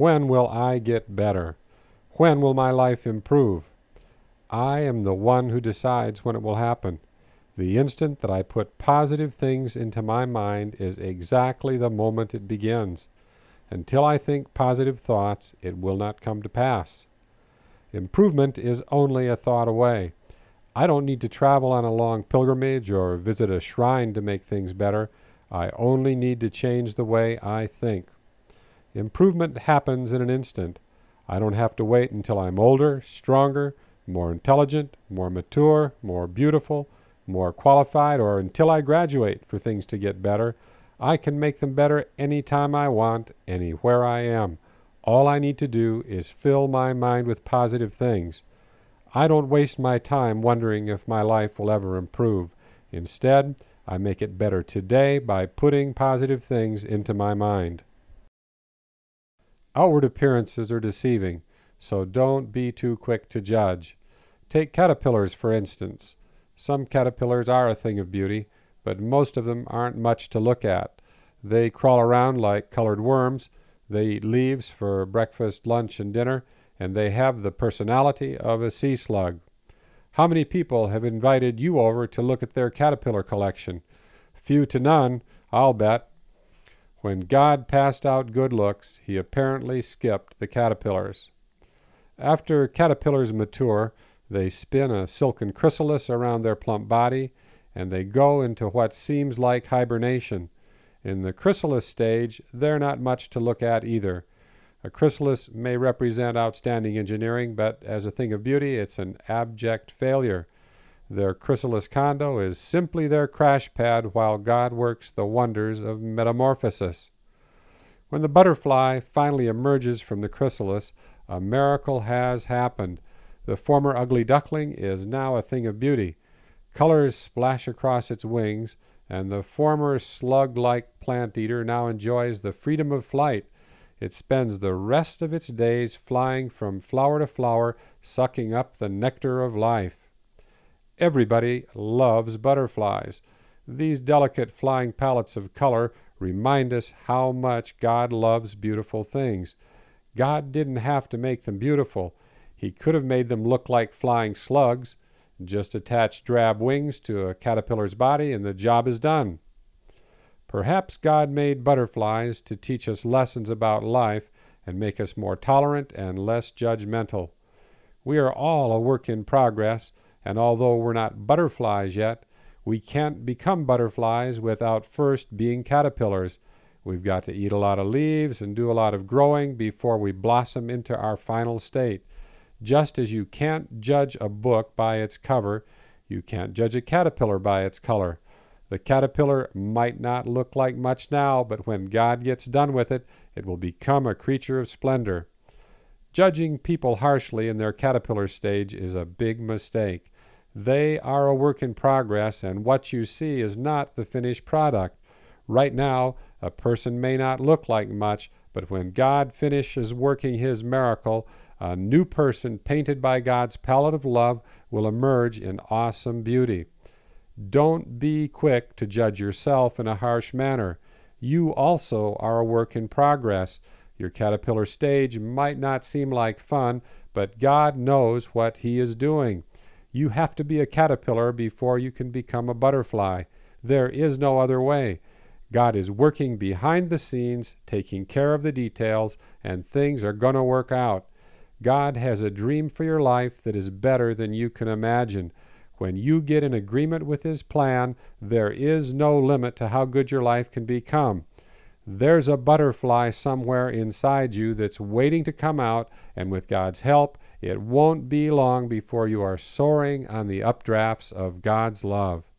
When will I get better? When will my life improve? I am the one who decides when it will happen. The instant that I put positive things into my mind is exactly the moment it begins. Until I think positive thoughts, it will not come to pass. Improvement is only a thought away. I don't need to travel on a long pilgrimage or visit a shrine to make things better. I only need to change the way I think. Improvement happens in an instant. I don't have to wait until I'm older, stronger, more intelligent, more mature, more beautiful, more qualified, or until I graduate for things to get better. I can make them better any time I want, anywhere I am. All I need to do is fill my mind with positive things. I don't waste my time wondering if my life will ever improve. Instead, I make it better today by putting positive things into my mind. Outward appearances are deceiving, so don't be too quick to judge. Take caterpillars, for instance. Some caterpillars are a thing of beauty, but most of them aren't much to look at. They crawl around like colored worms, they eat leaves for breakfast, lunch, and dinner, and they have the personality of a sea slug. How many people have invited you over to look at their caterpillar collection? Few to none, I'll bet. When God passed out good looks, he apparently skipped the caterpillars. After caterpillars mature, they spin a silken chrysalis around their plump body, and they go into what seems like hibernation. In the chrysalis stage, they're not much to look at either. A chrysalis may represent outstanding engineering, but as a thing of beauty, it's an abject failure. Their chrysalis condo is simply their crash pad while God works the wonders of metamorphosis. When the butterfly finally emerges from the chrysalis, a miracle has happened. The former ugly duckling is now a thing of beauty. Colors splash across its wings, and the former slug like plant eater now enjoys the freedom of flight. It spends the rest of its days flying from flower to flower, sucking up the nectar of life. Everybody loves butterflies. These delicate flying palettes of color remind us how much God loves beautiful things. God didn't have to make them beautiful. He could have made them look like flying slugs. Just attach drab wings to a caterpillar's body and the job is done. Perhaps God made butterflies to teach us lessons about life and make us more tolerant and less judgmental. We are all a work in progress, and although we're not butterflies yet, we can't become butterflies without first being caterpillars. We've got to eat a lot of leaves and do a lot of growing before we blossom into our final state. Just as you can't judge a book by its cover, you can't judge a caterpillar by its color. The caterpillar might not look like much now, but when God gets done with it, it will become a creature of splendor. Judging people harshly in their caterpillar stage is a big mistake. They are a work in progress, and what you see is not the finished product. Right now, a person may not look like much, but when God finishes working his miracle, a new person painted by God's palette of love will emerge in awesome beauty. Don't be quick to judge yourself in a harsh manner. You also are a work in progress. Your caterpillar stage might not seem like fun, but God knows what He is doing. You have to be a caterpillar before you can become a butterfly. There is no other way. God is working behind the scenes, taking care of the details, and things are going to work out. God has a dream for your life that is better than you can imagine. When you get in agreement with His plan, there is no limit to how good your life can become. There's a butterfly somewhere inside you that's waiting to come out, and with God's help, it won't be long before you are soaring on the updrafts of God's love.